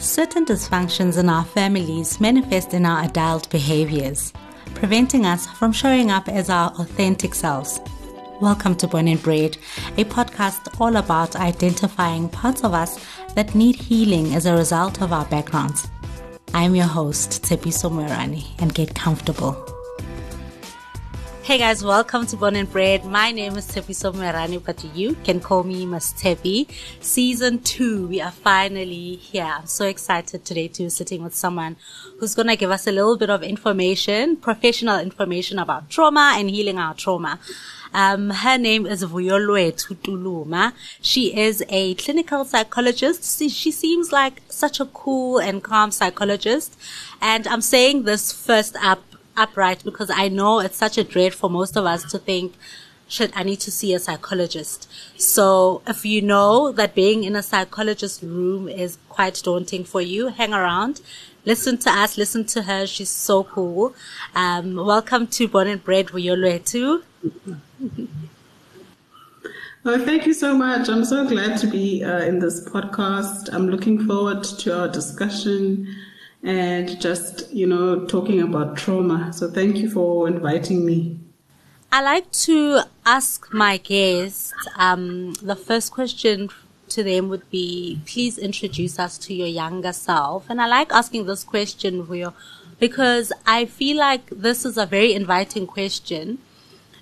Certain dysfunctions in our families manifest in our adult behaviors, preventing us from showing up as our authentic selves. Welcome to Born and Bred, a podcast all about identifying parts of us that need healing as a result of our backgrounds. I am your host, Tshepiso Moerane, and get comfortable. Hey guys, welcome to Born and Bred. My name is Tshepiso Moerane, but you can call me Ms. Tshepi. Season 2, we are finally here. I'm so excited today to be sitting with someone who's going to give us a little bit of information, professional information about trauma and healing our trauma. Um, her name is Vuyolwethu Tuluma. She is a clinical psychologist. She, she seems like such a cool and calm psychologist. And I'm saying this first up upright because I know it's such a dread for most of us to think, shit, I need to see a psychologist. So if you know that being in a psychologist room is quite daunting for you, hang around. Listen to us, listen to her. She's so cool. Um, welcome to Born and Bred Vuyolwethu. Oh, thank you so much. I'm so glad to be uh, in this podcast. I'm looking forward to our discussion and just, you know, talking about trauma. So thank you for inviting me. I like to ask my guests, um, the first question to them would be, please introduce us to your younger self. And I like asking this question because I feel like this is a very inviting question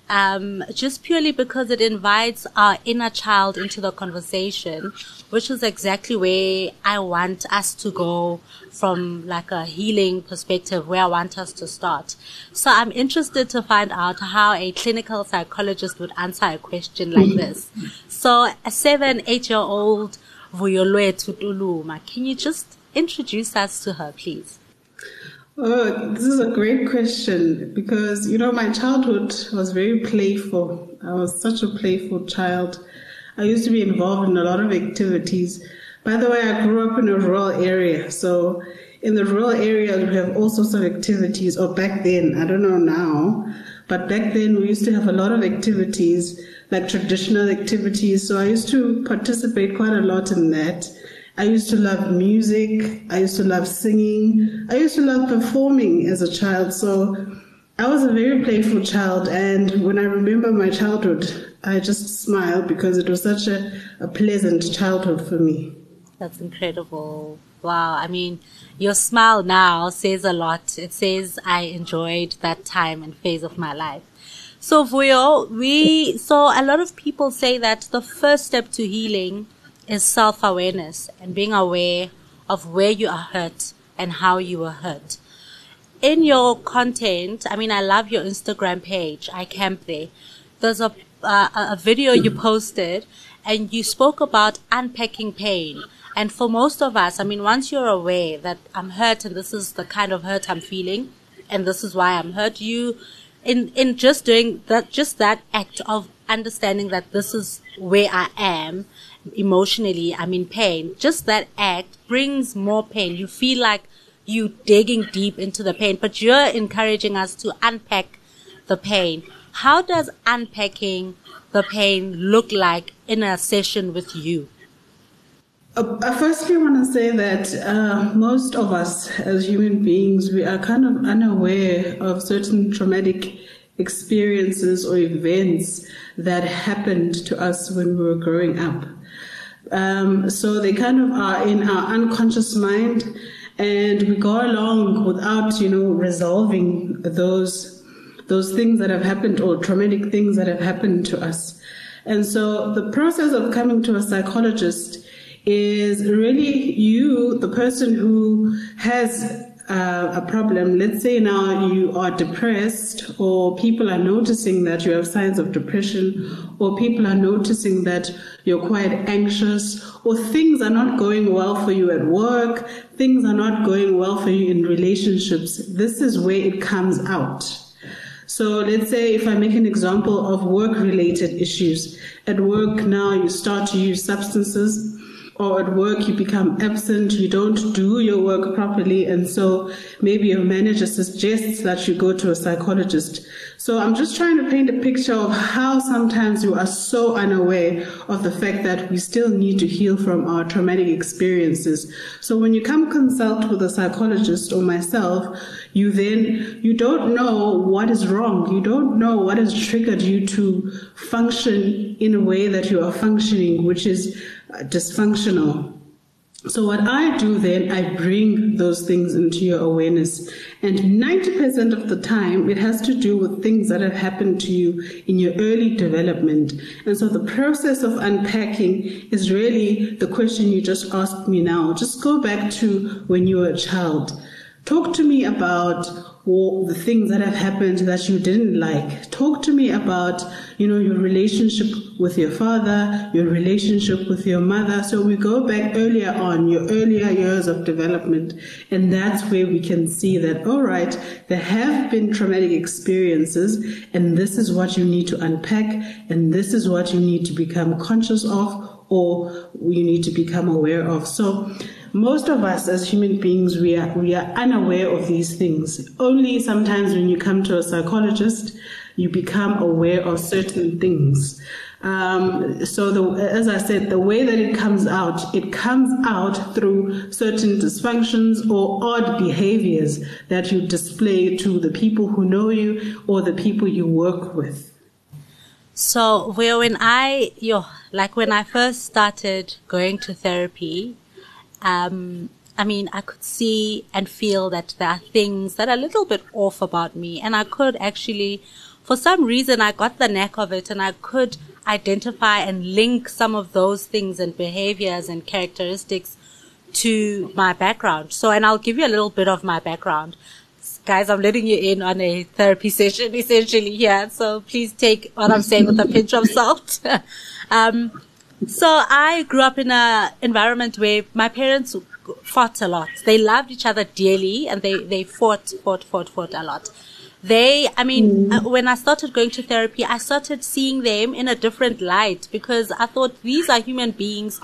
um, just purely because it invites our inner child into the conversation, which is exactly where I want us to go from like a healing perspective, where I want us to start. So I'm interested to find out how a clinical psychologist would answer a question like this. So a seven, eight year old Vuyolwethu Tuluma, can you just introduce us to her, please? Oh, this is a great question because, you know, my childhood was very playful. I was such a playful child. I used to be involved in a lot of activities. By the way, I grew up in a rural area. So in the rural area, we have all sorts of activities, or back then, I don't know now, but back then we used to have a lot of activities, like traditional activities. So I used to participate quite a lot in that. I used to love music. I used to love singing. I used to love performing as a child. So I was a very playful child. And when I remember my childhood, I just smile because it was such a, a pleasant childhood for me. That's incredible. Wow. I mean, your smile now says a lot. It says I enjoyed that time and phase of my life. So Vuyo, we, so a lot of people say that the first step to healing is self awareness and being aware of where you are hurt and how you were hurt. In your content, I mean, I love your Instagram page. I camp there. There's a, uh, a video you posted and you spoke about unpacking pain. And for most of us, I mean, once you're aware that I'm hurt and this is the kind of hurt I'm feeling and this is why I'm hurt, you, in, in just doing that, just that act of understanding that this is where I am, emotionally, I'm in pain, just that act brings more pain. You feel like you digging deep into the pain, but you're encouraging us to unpack the pain. How does unpacking the pain look like in a session with you? Uh, I firstly want to say that uh, most of us as human beings, we are kind of unaware of certain traumatic experiences or events that happened to us when we were growing up. Um, so they kind of are in our unconscious mind, and we go along without, you know, resolving those those things that have happened or traumatic things that have happened to us. And so the process of coming to a psychologist is really you, the person who has uh, a problem, let's say now you are depressed, or people are noticing that you have signs of depression, or people are noticing that you're quite anxious, or things are not going well for you at work, things are not going well for you in relationships, this is where it comes out. So let's say if I make an example of work related issues. At work now you start to use substances or at work you become absent, you don't do your work properly, and so maybe your manager suggests that you go to a psychologist. So I'm just trying to paint a picture of how sometimes you are so unaware of the fact that we still need to heal from our traumatic experiences. So when you come consult with a psychologist or myself, you then you don't know what is wrong. You don't know what has triggered you to function in a way that you are functioning, which is dysfunctional. So what I do then, I bring those things into your awareness. And 90% of the time, it has to do with things that have happened to you in your early development. And so the process of unpacking is really the question you just asked me now. Just go back to when you were a child. Talk to me about the things that have happened that you didn't like. Talk to me about, you know, your relationship with your father, your relationship with your mother. So we go back earlier on, your earlier years of development, and that's where we can see that, all right, there have been traumatic experiences, and this is what you need to unpack, and this is what you need to become conscious of, or you need to become aware of. So most of us as human beings, we are, we are unaware of these things. Only sometimes when you come to a psychologist, you become aware of certain things. Um, so, the, as I said, the way that it comes out, it comes out through certain dysfunctions or odd behaviors that you display to the people who know you or the people you work with. So, well, when I, yo, like when I first started going to therapy, um, I mean, I could see and feel that there are things that are a little bit off about me. And I could actually, for some reason, I got the knack of it and I could identify and link some of those things and behaviors and characteristics to my background. So, and I'll give you a little bit of my background. Guys, I'm letting you in on a therapy session essentially here. So please take what I'm saying with a pinch of salt. um, so I grew up in an environment where my parents fought a lot. They loved each other dearly and they, they fought, fought, fought, fought a lot. They, I mean, mm. when I started going to therapy, I started seeing them in a different light because I thought these are human beings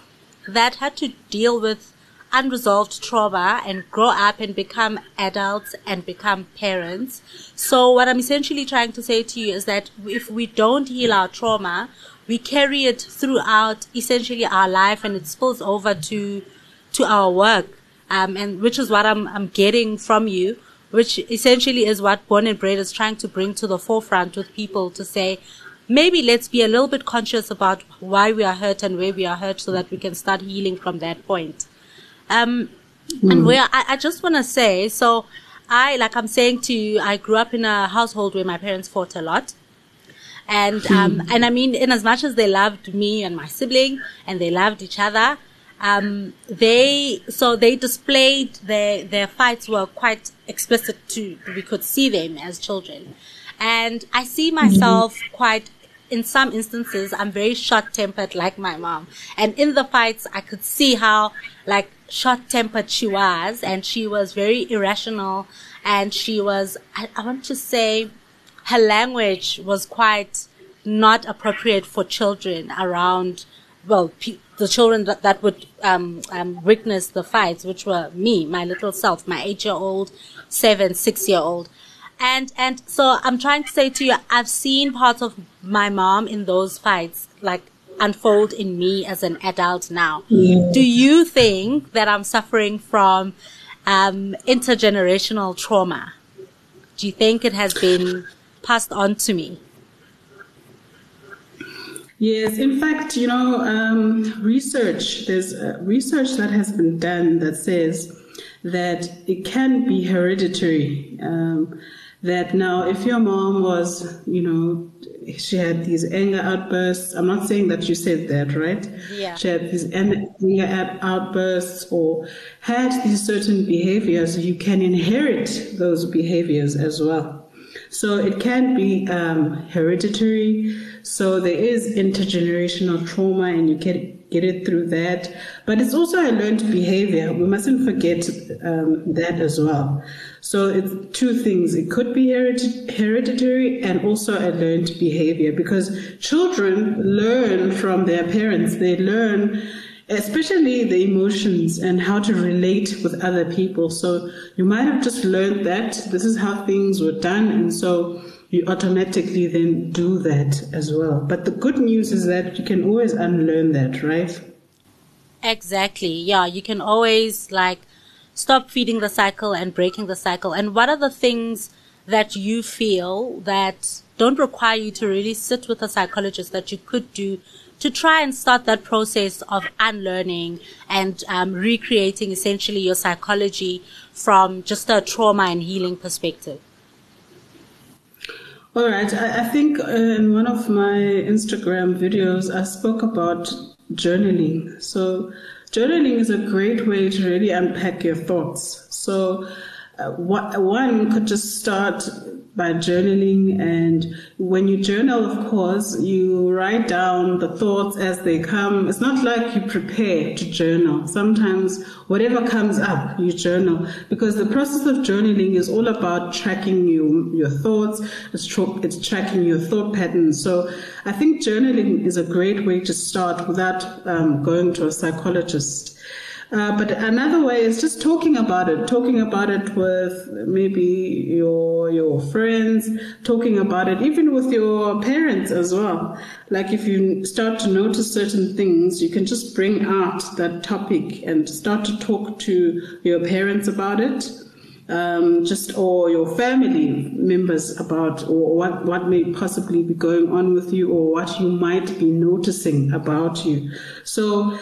that had to deal with unresolved trauma and grow up and become adults and become parents. So what I'm essentially trying to say to you is that if we don't heal our trauma, we carry it throughout essentially our life and it spills over to to our work um, and which is what I'm, I'm getting from you which essentially is what born and bred is trying to bring to the forefront with people to say maybe let's be a little bit conscious about why we are hurt and where we are hurt so that we can start healing from that point um, mm. and where I, I just want to say so I, like I'm saying to you, I grew up in a household where my parents fought a lot. And, um, and I mean, in as much as they loved me and my sibling and they loved each other, um, they, so they displayed their, their fights were quite explicit too. We could see them as children. And I see myself mm-hmm. quite in some instances, I'm very short tempered like my mom. And in the fights, I could see how like short tempered she was and she was very irrational and she was, I, I want to say, her language was quite not appropriate for children around, well, pe- the children that, that would um, um, witness the fights, which were me, my little self, my eight year old, seven, six year old. And, and so I'm trying to say to you, I've seen parts of my mom in those fights, like unfold in me as an adult now. Yeah. Do you think that I'm suffering from um, intergenerational trauma? Do you think it has been passed on to me. Yes, in fact, you know, um, research, there's uh, research that has been done that says that it can be hereditary. Um, that now, if your mom was, you know, she had these anger outbursts, I'm not saying that you said that, right? Yeah. She had these anger outbursts or had these certain behaviors, you can inherit those behaviors as well. So it can be um, hereditary. So there is intergenerational trauma, and you can get it through that. But it's also a learned behavior. We mustn't forget um, that as well. So it's two things. It could be hereditary and also a learned behavior because children learn from their parents. They learn especially the emotions and how to relate with other people. So you might have just learned that this is how things were done, and so you automatically then do that as well. But the good news is that you can always unlearn that, right? Exactly. Yeah, you can always like stop feeding the cycle and breaking the cycle. And what are the things that you feel that don't require you to really sit with a psychologist that you could do to try and start that process of unlearning and um, recreating essentially your psychology from just a trauma and healing perspective? All right. I, I think uh, in one of my Instagram videos, I spoke about journaling. So, journaling is a great way to really unpack your thoughts. So, uh, what, one could just start by journaling. And when you journal, of course, you write down the thoughts as they come. It's not like you prepare to journal. Sometimes whatever comes up, you journal because the process of journaling is all about tracking you, your thoughts. It's, it's tracking your thought patterns. So I think journaling is a great way to start without um, going to a psychologist. Uh, but another way is just talking about it, talking about it with maybe your your friends, talking about it even with your parents as well. Like if you start to notice certain things, you can just bring out that topic and start to talk to your parents about it. Um, just or your family members about or what, what may possibly be going on with you or what you might be noticing about you. So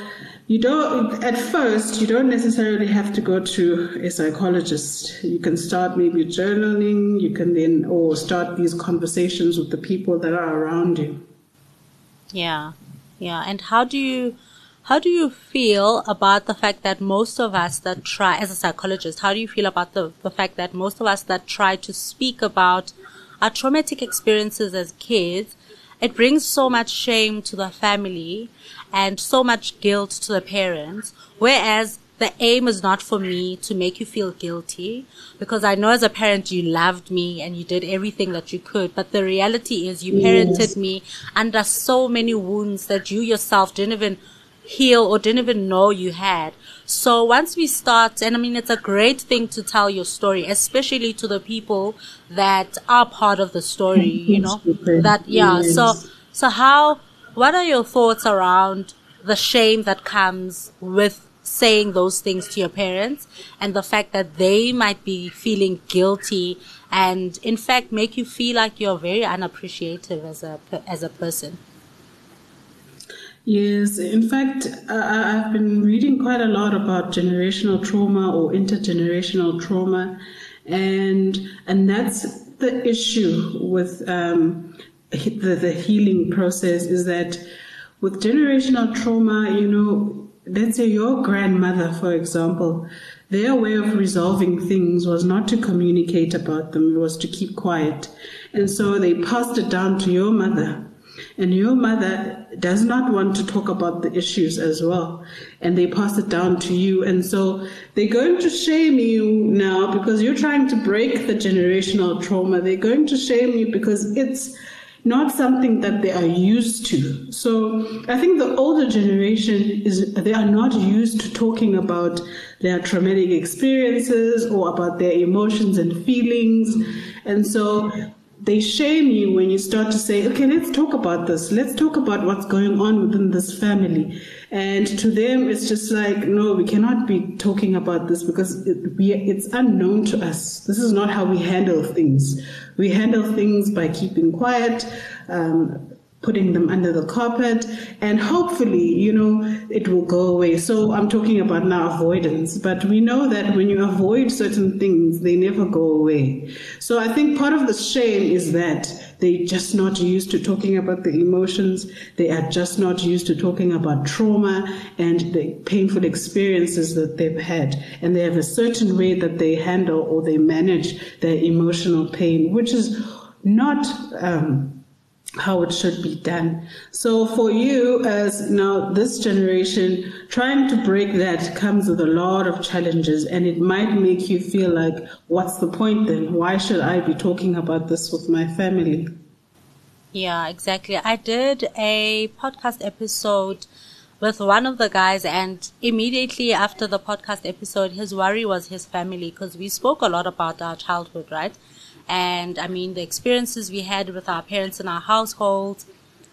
you don't at first you don't necessarily have to go to a psychologist. You can start maybe journaling you can then or start these conversations with the people that are around you. Yeah yeah. And how do you how do you feel about the fact that most of us that try as a psychologist how do you feel about the, the fact that most of us that try to speak about our traumatic experiences as kids it brings so much shame to the family and so much guilt to the parents. Whereas the aim is not for me to make you feel guilty because I know as a parent you loved me and you did everything that you could. But the reality is you parented yes. me under so many wounds that you yourself didn't even heal or didn't even know you had. So once we start, and I mean, it's a great thing to tell your story, especially to the people that are part of the story, you know, that, yeah. Yes. So, so how, what are your thoughts around the shame that comes with saying those things to your parents and the fact that they might be feeling guilty and in fact make you feel like you're very unappreciative as a as a person? Yes, in fact, I've been reading quite a lot about generational trauma or intergenerational trauma, and and that's the issue with um, the, the healing process is that with generational trauma, you know, let's say your grandmother, for example, their way of resolving things was not to communicate about them, it was to keep quiet. And so they passed it down to your mother. And your mother does not want to talk about the issues as well. And they pass it down to you. And so they're going to shame you now because you're trying to break the generational trauma. They're going to shame you because it's not something that they are used to. So I think the older generation is they are not used to talking about their traumatic experiences or about their emotions and feelings. And so they shame you when you start to say, okay, let's talk about this. Let's talk about what's going on within this family. And to them, it's just like, no, we cannot be talking about this because it, we, it's unknown to us. This is not how we handle things. We handle things by keeping quiet, um, putting them under the carpet, and hopefully, you know, it will go away. So I'm talking about now avoidance, but we know that when you avoid certain things, they never go away. So I think part of the shame is that they're just not used to talking about the emotions. They are just not used to talking about trauma and the painful experiences that they've had. And they have a certain way that they handle or they manage their emotional pain, which is not, um, how it should be done. So for you as now this generation, trying to break that comes with a lot of challenges and it might make you feel like, what's the point then? Why should I be talking about this with my family? Yeah, exactly. I did a podcast episode with one of the guys and immediately after the podcast episode, his worry was his family because we spoke a lot about our childhood, right? And I mean, the experiences we had with our parents in our households,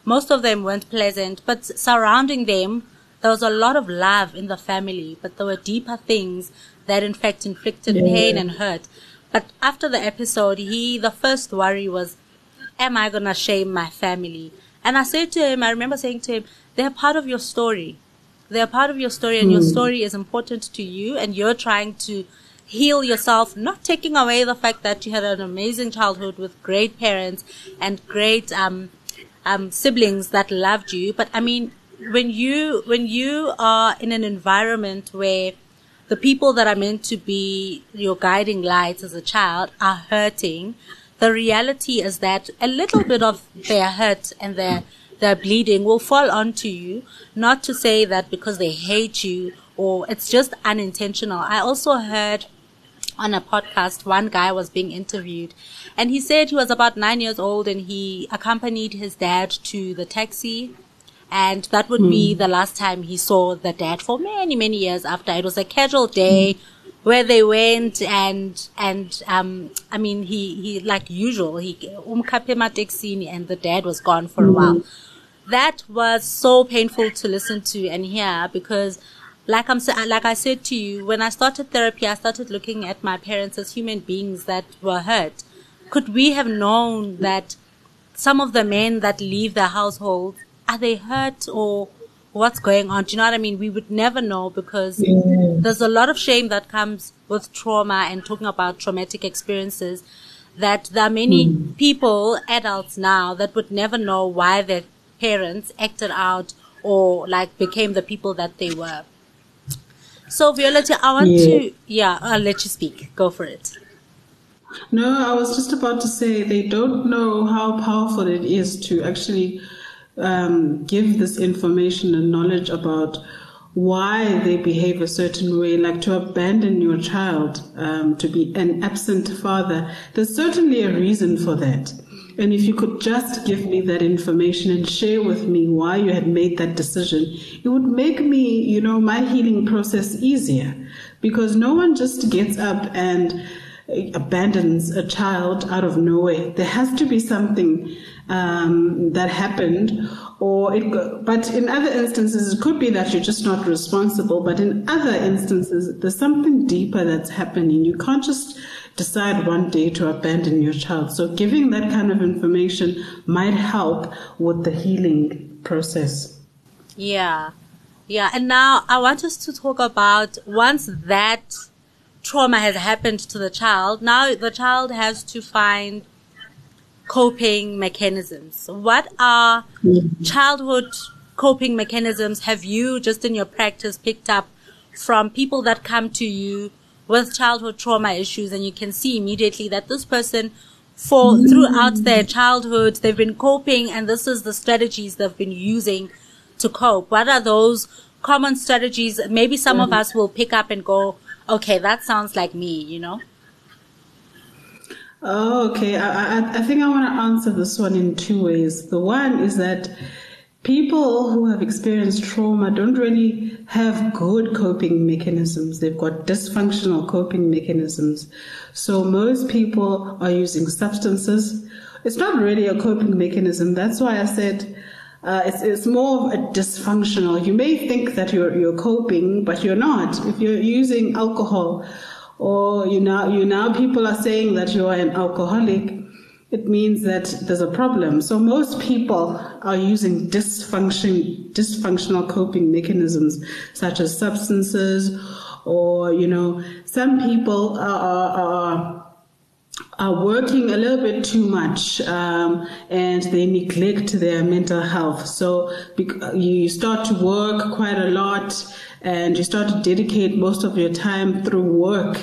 most of them weren't pleasant, but surrounding them, there was a lot of love in the family, but there were deeper things that in fact inflicted yeah. pain and hurt. But after the episode, he, the first worry was, am I going to shame my family? And I said to him, I remember saying to him, they're part of your story. They're part of your story and mm. your hmm. story is important to you and you're trying to heal yourself, not taking away the fact that you had an amazing childhood with great parents and great, um, um, siblings that loved you. But I mean, when you, when you are in an environment where the people that are meant to be your guiding lights as a child are hurting, the reality is that a little bit of their hurt and their their bleeding will fall onto you. Not to say that because they hate you or it's just unintentional. I also heard on a podcast, one guy was being interviewed and he said he was about nine years old and he accompanied his dad to the taxi. And that would mm. be hmm. the last time he saw the dad for many, many years after. It was a casual day. Mm where they went and and um I mean he he like usual he umkhaphe emateksini and the dad was gone for a while. That was so painful to listen to and hear because like I'm like I said to you when I started therapy I started looking at my parents as human beings that were hurt. Could we have known that some of the men that leave their household are they hurt or what's going on. Do you know what I mean? We would never know because yeah. there's a lot of shame that comes with trauma and talking about traumatic experiences that there are many mm. people, adults now, that would never know why their parents acted out or like became the people that they were. So Vuyolwethu, I want yeah. to, yeah, I'll let you speak. Go for it. No, I was just about to say they don't know how powerful it is to actually um, give this information and knowledge about why they behave a certain way, like to abandon your child, um, to be an absent father. There's certainly a reason for that. And if you could just give me that information and share with me why you had made that decision, it would make me, you know, my healing process easier. Because no one just gets up and abandons a child out of nowhere. There has to be something um, that happened, or it. But in other instances, it could be that you're just not responsible. But in other instances, there's something deeper that's happening. You can't just decide one day to abandon your child. So giving that kind of information might help with the healing process. Yeah. Yeah. And now I want us to talk about once that trauma has happened to the child, now the child has to find coping mechanisms. What are childhood coping mechanisms have you just in your practice picked up from people that come to you with childhood trauma issues and you can see immediately that this person for throughout their childhood they've been coping and this is the strategies they've been using to cope. What are those common strategies? Maybe some of us will pick up and go, okay, that sounds like me, you know? Oh, okay. I, I, I think I want to answer this one in two ways. The one is that people who have experienced trauma don't really have good coping mechanisms. They've got dysfunctional coping mechanisms. So most people are using substances. It's not really a coping mechanism. That's why I said uh, it's, it's more of a dysfunctional. You may think that you're, you're coping, but you're not. If you're using alcohol, or you now, you now people are saying that you are an alcoholic, it means that there's a problem. So most people are using dysfunction, dysfunctional coping mechanisms, such as substances, or you know, some people are, are, are working a little bit too much um, and they neglect their mental health. So you start to work quite a lot and you start to dedicate most of your time through work.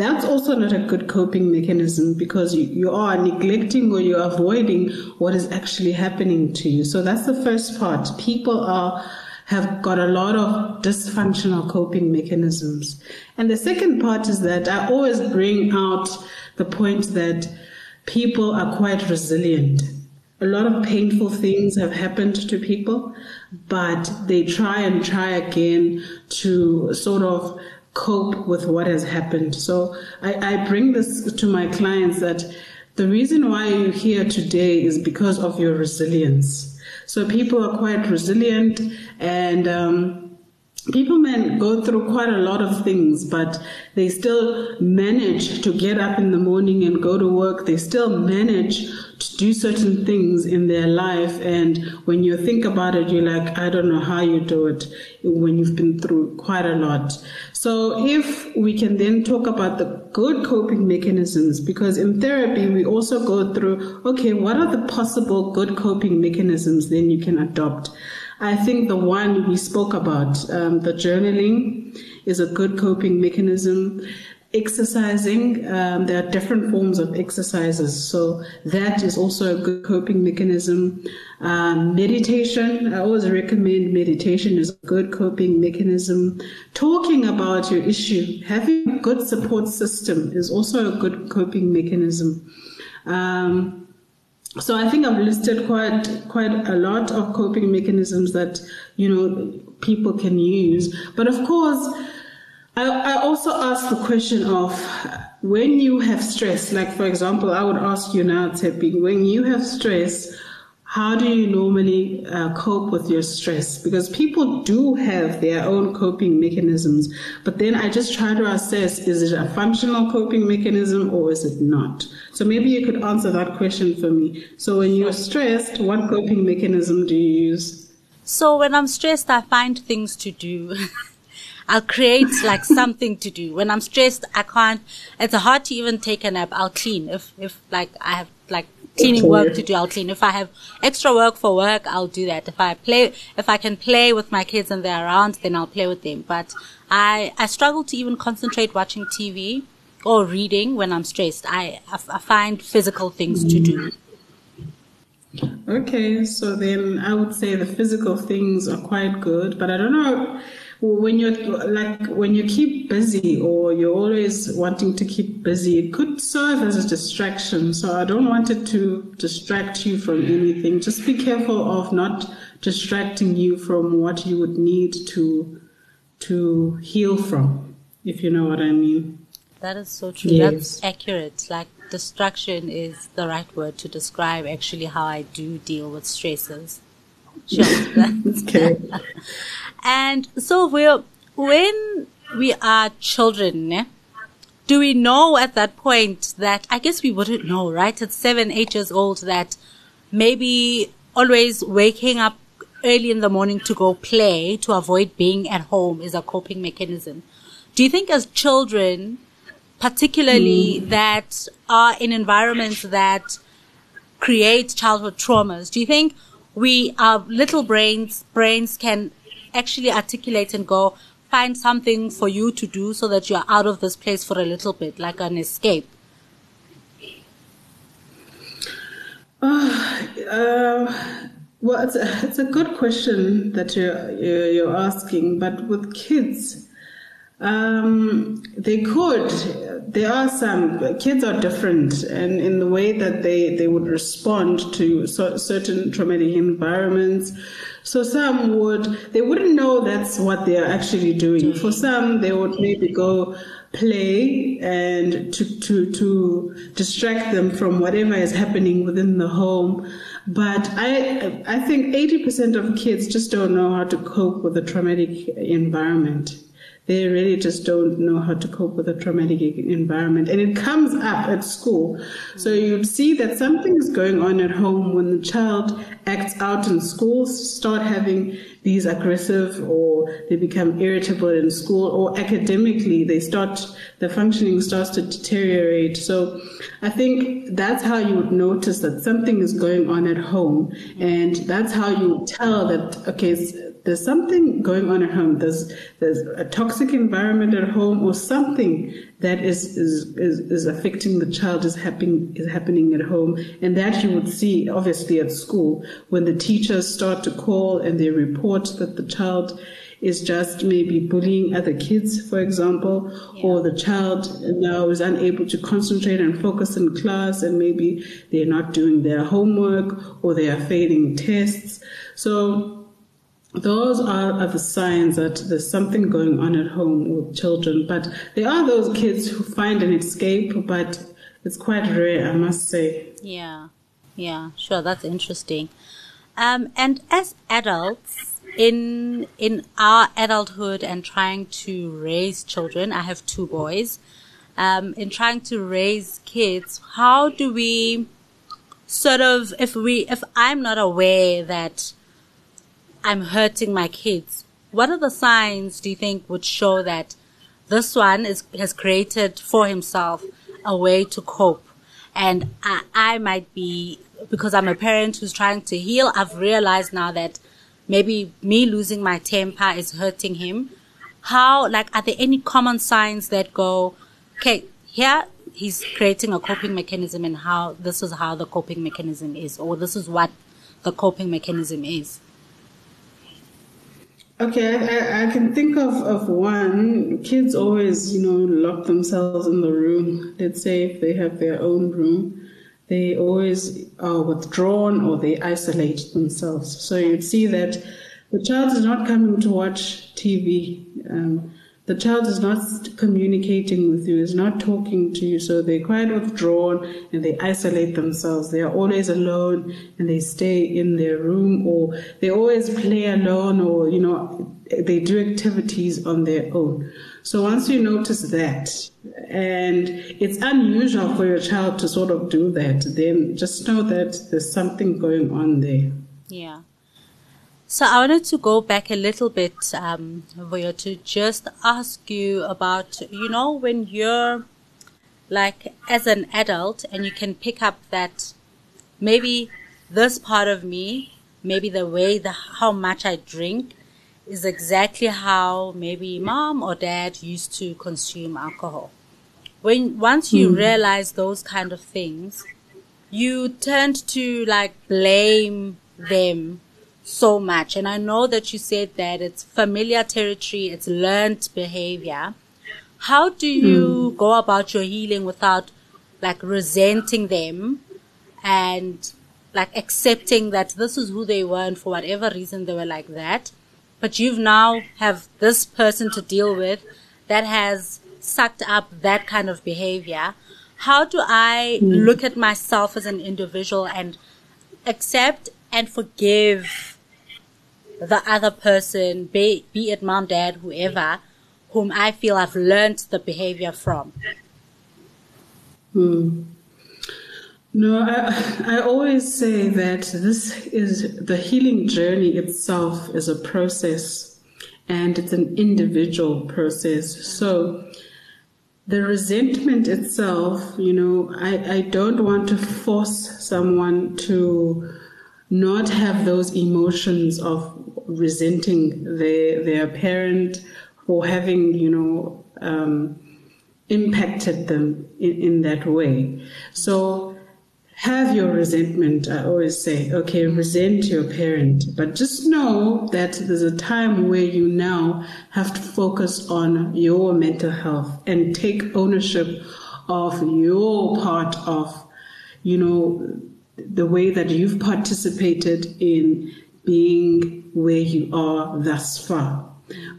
That's also not a good coping mechanism because you, you are neglecting or you're avoiding what is actually happening to you. So that's the first part. People are have got a lot of dysfunctional coping mechanisms. And the second part is that I always bring out the point that people are quite resilient. a lot of painful things have happened to people, but they try and try again to sort of cope with what has happened. So I, I bring this to my clients that the reason why you're here today is because of your resilience. So people are quite resilient and um, people may go through quite a lot of things, but they still manage to get up in the morning and go to work. They still manage to do certain things in their life. And when you think about it, you're like, I don't know how you do it when you've been through quite a lot. So if we can then talk about the good coping mechanisms, because in therapy, we also go through, okay, what are the possible good coping mechanisms then you can adopt? I think the one we spoke about, um, the journaling, is a good coping mechanism. Exercising, um, there are different forms of exercises, so that is also a good coping mechanism. Um, meditation, I always recommend meditation is a good coping mechanism. Talking about your issue, having a good support system is also a good coping mechanism. Um, so I think I've listed quite quite a lot of coping mechanisms that you know people can use. But of course, I, I also ask the question of when you have stress. Like for example, I would ask you now, Tshepi, when you have stress how do you normally uh, cope with your stress? Because people do have their own coping mechanisms, but then I just try to assess is it a functional coping mechanism or is it not? So maybe you could answer that question for me. So when you're stressed, what coping mechanism do you use? So when I'm stressed, I find things to do. I'll create like something to do. When I'm stressed, I can't, it's hard to even take a nap. I'll clean if, if like I have like cleaning work to do, I'll clean. If I have extra work for work, I'll do that. If I play, if I can play with my kids and they're around, then I'll play with them. But I, I struggle to even concentrate watching TV or reading when I'm stressed. I, I, I find physical things to do. Okay, so then I would say the physical things are quite good, but I don't know when you're like when you keep busy or you're always wanting to keep busy, it could serve as a distraction. So I don't want it to distract you from anything. Just be careful of not distracting you from what you would need to to heal from, if you know what I mean. That is so true. Yes. That's accurate. Like distraction is the right word to describe actually how I do deal with stresses. Sure. okay. And so we're, when we are children, do we know at that point that I guess we wouldn't know, right? At seven, eight years old that maybe always waking up early in the morning to go play to avoid being at home is a coping mechanism. Do you think as children, particularly mm. that are in environments that create childhood traumas, do you think we, our little brains, brains can actually articulate and go find something for you to do so that you're out of this place for a little bit, like an escape? Uh, well, it's a, it's a good question that you're, you're asking, but with kids, um, they could. There are some kids are different, and in the way that they, they would respond to so, certain traumatic environments. So some would they wouldn't know that's what they're actually doing. For some, they would maybe go play and to to to distract them from whatever is happening within the home. But I I think 80% of kids just don't know how to cope with a traumatic environment they really just don't know how to cope with a traumatic environment. And it comes up at school. So you'd see that something is going on at home when the child acts out in school, start having these aggressive or they become irritable in school or academically they start, the functioning starts to deteriorate. So I think that's how you would notice that something is going on at home. And that's how you tell that, okay, there's something going on at home. There's there's a toxic environment at home, or something that is is is, is affecting the child is happening is happening at home, and that you would see obviously at school when the teachers start to call and they report that the child is just maybe bullying other kids, for example, yeah. or the child now is unable to concentrate and focus in class and maybe they're not doing their homework or they are failing tests. So those are, are the signs that there's something going on at home with children. But there are those kids who find an escape, but it's quite rare, I must say. Yeah, yeah, sure, that's interesting. Um, and as adults, in in our adulthood and trying to raise children, I have two boys. Um, in trying to raise kids, how do we sort of if we if I'm not aware that I'm hurting my kids, what are the signs do you think would show that this one is has created for himself a way to cope, and I, I might be because I'm a parent who's trying to heal, I've realized now that maybe me losing my temper is hurting him. How, like, are there any common signs that go, okay, here he's creating a coping mechanism and how this is how the coping mechanism is, or this is what the coping mechanism is? Okay, I, I, can think of, of one. Kids always, you know, lock themselves in the room. Let's say if they have their own room they always are withdrawn or they isolate themselves. So you'd see that the child is not coming to watch TV. Um, the child is not communicating with you, is not talking to you, so they're quite withdrawn and they isolate themselves. They are always alone and they stay in their room or they always play alone or, you know, they do activities on their own. So once you notice that, and it's unusual for your child to sort of do that, then just know that there's something going on there. Yeah. So I wanted to go back a little bit, um, Vuyo, to just ask you about, you know, when you're like as an adult and you can pick up that maybe this part of me, maybe the way the how much I drink is exactly how maybe mom or dad used to consume alcohol. When once you mm. realize those kind of things, you tend to like blame them so much. And I know that you said that it's familiar territory, it's learned behavior. How do you mm. go about your healing without like resenting them and like accepting that this is who they were and for whatever reason they were like that? but you've now have this person to deal with that has sucked up that kind of behavior. How do I mm. look at myself as an individual and accept and forgive the other person, be, be it mom, dad, whoever, whom I feel I've learned the behavior from? Hmm. No, I, I always say that this is the healing journey itself is a process and it's an individual process. So the resentment itself, you know, I, I don't want to force someone to not have those emotions of resenting their their parent for having, you know, um, impacted them in, in that way. So have your resentment. I always say, okay, resent your parent, but just know that there's a time where you now have to focus on your mental health and take ownership of your part of, you know, the way that you've participated in being where you are thus far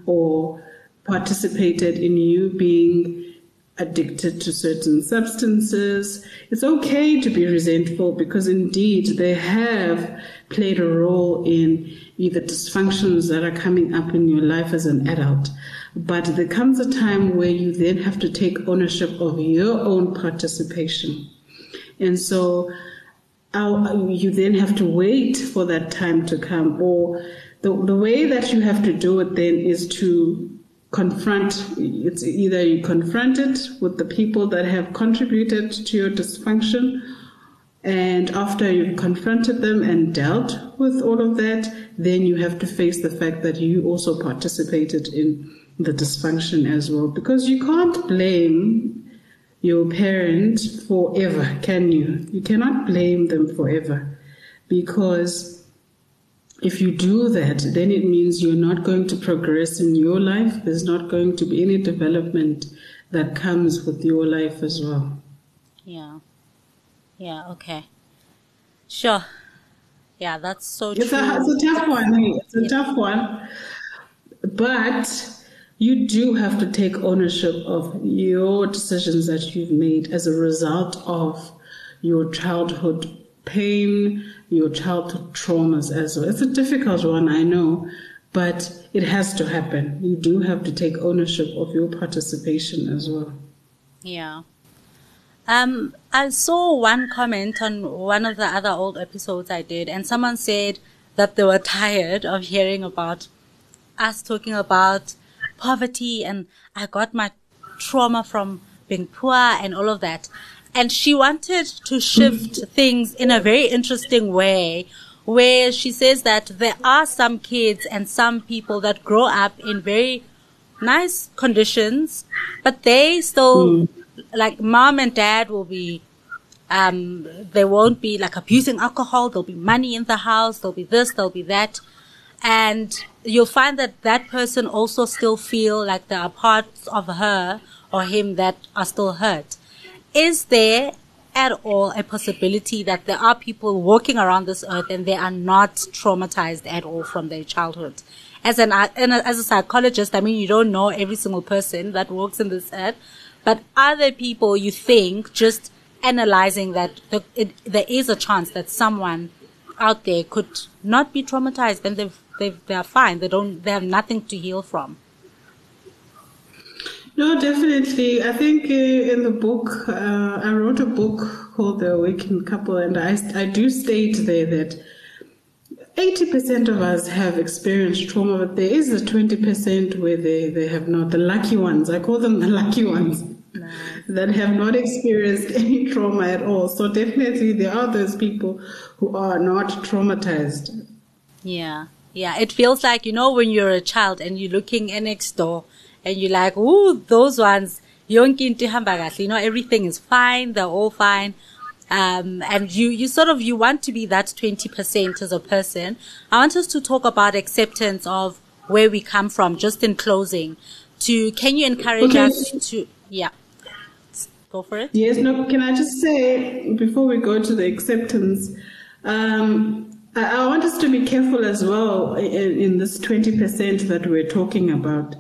or participated in you being addicted to certain substances. It's okay to be resentful because indeed they have played a role in either dysfunctions that are coming up in your life as an adult. But there comes a time where you then have to take ownership of your own participation. And so you then have to wait for that time to come. Or the, the way that you have to do it then is to confront it's either you confront it with the people that have contributed to your dysfunction and after you've confronted them and dealt with all of that then you have to face the fact that you also participated in the dysfunction as well because you can't blame your parent forever can you you cannot blame them forever because if you do that, then it means you're not going to progress in your life. There's not going to be any development that comes with your life as well. Yeah. Yeah, okay. Sure. Yeah, that's so it's true. A, it's a tough one. Eh? It's a yeah. tough one. But you do have to take ownership of your decisions that you've made as a result of your childhood pain, your childhood traumas as well. It's a difficult one, I know, but it has to happen. You do have to take ownership of your participation as well. Yeah. Um, I saw one comment on one of the other old episodes I did, and someone said that they were tired of hearing about us talking about poverty and I got my trauma from being poor and all of that. And she wanted to shift things in a very interesting way where she says that there are some kids and some people that grow up in very nice conditions, but they still, mm. like mom and dad will be, um, they won't be like abusing alcohol. There'll be money in the house. There'll be this, there'll be that. And you'll find that that person also still feel like there are parts of her or him that are still hurt. Is there at all a possibility that there are people walking around this earth and they are not traumatized at all from their childhood? As an as a psychologist, I mean, you don't know every single person that walks in this earth, but are there people you think just analyzing that the, it, there is a chance that someone out there could not be traumatized and they've, they've, they're fine. They don't, they have nothing to heal from. No, definitely. I think uh, in the book, uh, I wrote a book called The Awakened Couple, and I, I do state there that 80% of us have experienced trauma, but there is a 20% where they, they have not. The lucky ones, I call them the lucky ones, that have not experienced any trauma at all. So definitely there are those people who are not traumatized. Yeah. Yeah. It feels like, you know, when you're a child and you're looking in next door and you're like, ooh, those ones, you know, everything is fine. They're all fine. Um, and you, you sort of, you want to be that 20% as a person. I want us to talk about acceptance of where we come from, just in closing. To, can you encourage okay. us to, yeah. Go for it. Yes, no, can I just say, before we go to the acceptance, um, I, want us to be careful as well in, in this 20% that we're talking about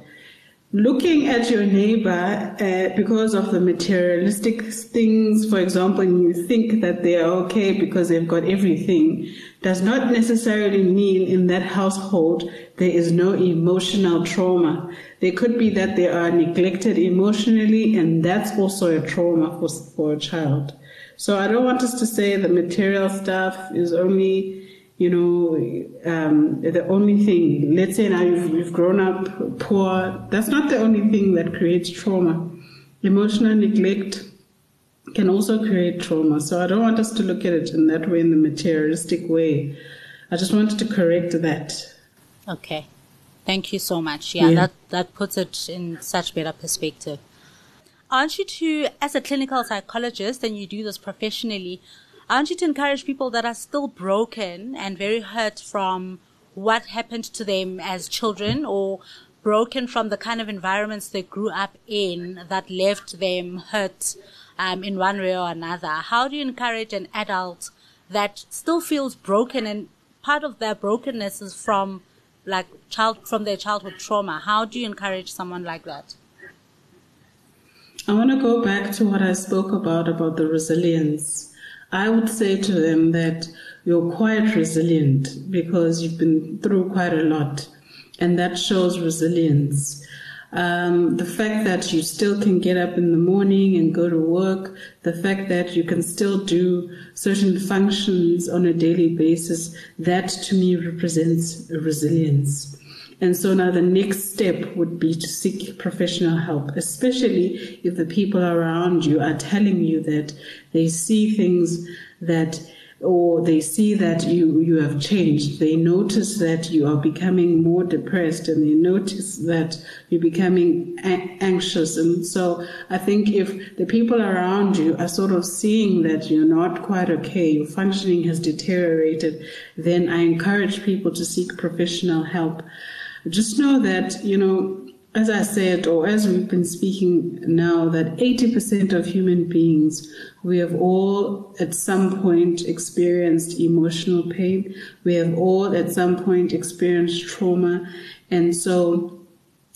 looking at your neighbor uh, because of the materialistic things, for example, and you think that they are okay because they've got everything, does not necessarily mean in that household there is no emotional trauma. There could be that they are neglected emotionally, and that's also a trauma for, for a child. So I don't want us to say the material stuff is only you know, um, the only thing, let's say now you've, you've grown up poor, that's not the only thing that creates trauma. Emotional neglect can also create trauma. So I don't want us to look at it in that way, in the materialistic way. I just wanted to correct that. Okay. Thank you so much. Yeah, yeah. that, that puts it in such better perspective. Aren't you to, as a clinical psychologist, and you do this professionally, I want you to encourage people that are still broken and very hurt from what happened to them as children or broken from the kind of environments they grew up in that left them hurt um, in one way or another. How do you encourage an adult that still feels broken and part of their brokenness is from like child from their childhood trauma? How do you encourage someone like that? I want to go back to what I spoke about about the resilience I would say to them that you're quite resilient because you've been through quite a lot, and that shows resilience. Um, the fact that you still can get up in the morning and go to work, the fact that you can still do certain functions on a daily basis, that to me represents resilience. And so now the next step would be to seek professional help, especially if the people around you are telling you that they see things that or they see that you, you have changed. They notice that you are becoming more depressed and they notice that you're becoming a- anxious. And so I think if the people around you are sort of seeing that you're not quite okay, your functioning has deteriorated, then I encourage people to seek professional help. Just know that, you know, as I said, or as we've been speaking now, that 80% of human beings, we have all at some point experienced emotional pain. We have all at some point experienced trauma. And so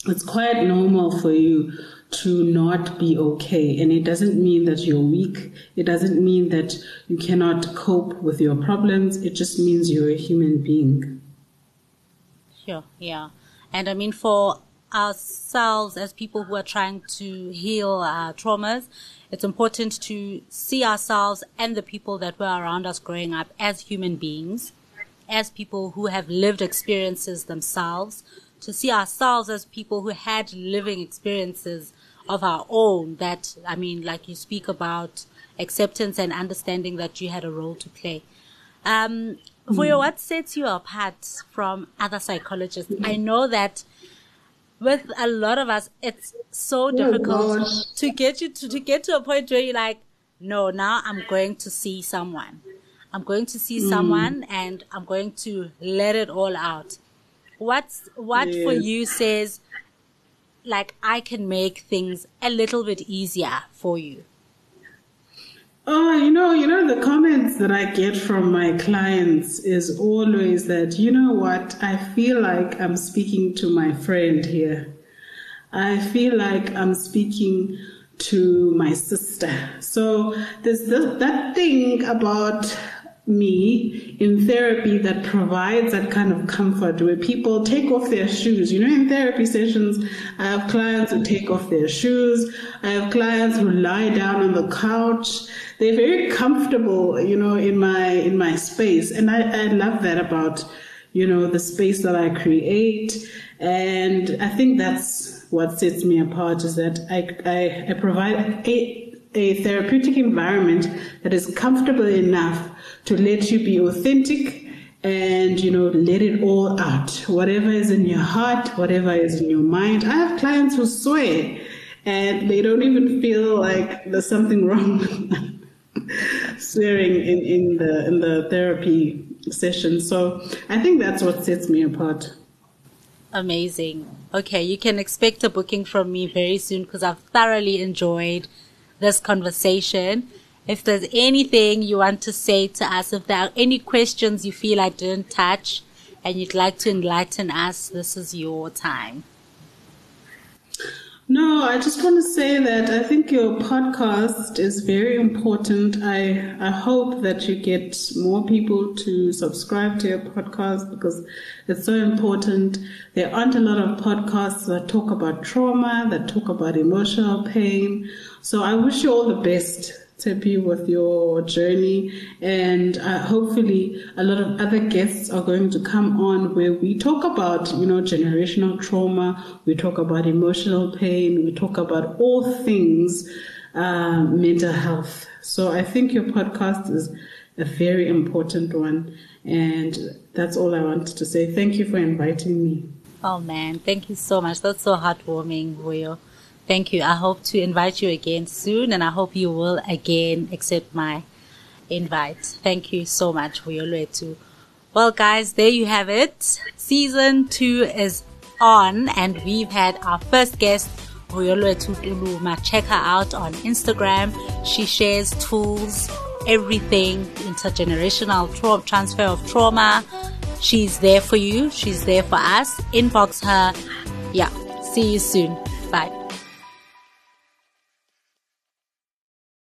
it's quite normal for you to not be okay. And it doesn't mean that you're weak. It doesn't mean that you cannot cope with your problems. It just means you're a human being. Sure, yeah. And I mean, for ourselves as people who are trying to heal our traumas, it's important to see ourselves and the people that were around us growing up as human beings, as people who have lived experiences themselves, to see ourselves as people who had living experiences of our own that, I mean, like you speak about acceptance and understanding that you had a role to play. Um, Vuyo, mm. what sets you apart from other psychologists? I know that with a lot of us, it's so oh, difficult oh, to get you to, to get to a point where you're like, no, now I'm going to see someone. I'm going to see mm. someone and I'm going to let it all out. What's, what yes. for you says, like, I can make things a little bit easier for you? Oh, you know, you know, the comments that I get from my clients is always that, you know what, I feel like I'm speaking to my friend here. I feel like I'm speaking to my sister. So there's this, that thing about me in therapy that provides that kind of comfort where people take off their shoes. You know, in therapy sessions, I have clients who take off their shoes. I have clients who lie down on the couch. They're very comfortable, you know, in my, in my space. And I, I love that about, you know, the space that I create. And I think that's what sets me apart is that I, I, I provide a, a therapeutic environment that is comfortable enough to let you be authentic and you know let it all out. Whatever is in your heart whatever is in your mind. I have clients who swear and they don't even feel like there's something wrong swearing in, in the in the therapy session. So i think that's what sets me apart. Amazing. Okay you can expect a booking from me very soon because i've thoroughly enjoyed this conversation if there's anything you want to say to us, if there are any questions you feel I didn't touch and you'd like to enlighten us, this is your time. No, I just want to say that I think your podcast is very important. I, I hope that you get more people to subscribe to your podcast because it's so important. There aren't a lot of podcasts that talk about trauma, that talk about emotional pain. So I wish you all the best happy with your journey. And uh, hopefully, a lot of other guests are going to come on where we talk about, you know, generational trauma, we talk about emotional pain, we talk about all things uh, mental health. So I think your podcast is a very important one. And that's all I wanted to say. Thank you for inviting me. Oh man, thank you so much. That's so heartwarming, Will. Thank you. I hope to invite you again soon and I hope you will again accept my invite. Thank you so much too. Well guys, there you have it. Season two is on and we've had our first guest, Vuyolwethu Tuluma. Check her out on Instagram. She shares tools, everything, intergenerational tra- transfer of trauma. She's there for you. She's there for us. Inbox her. Yeah. See you soon. Bye.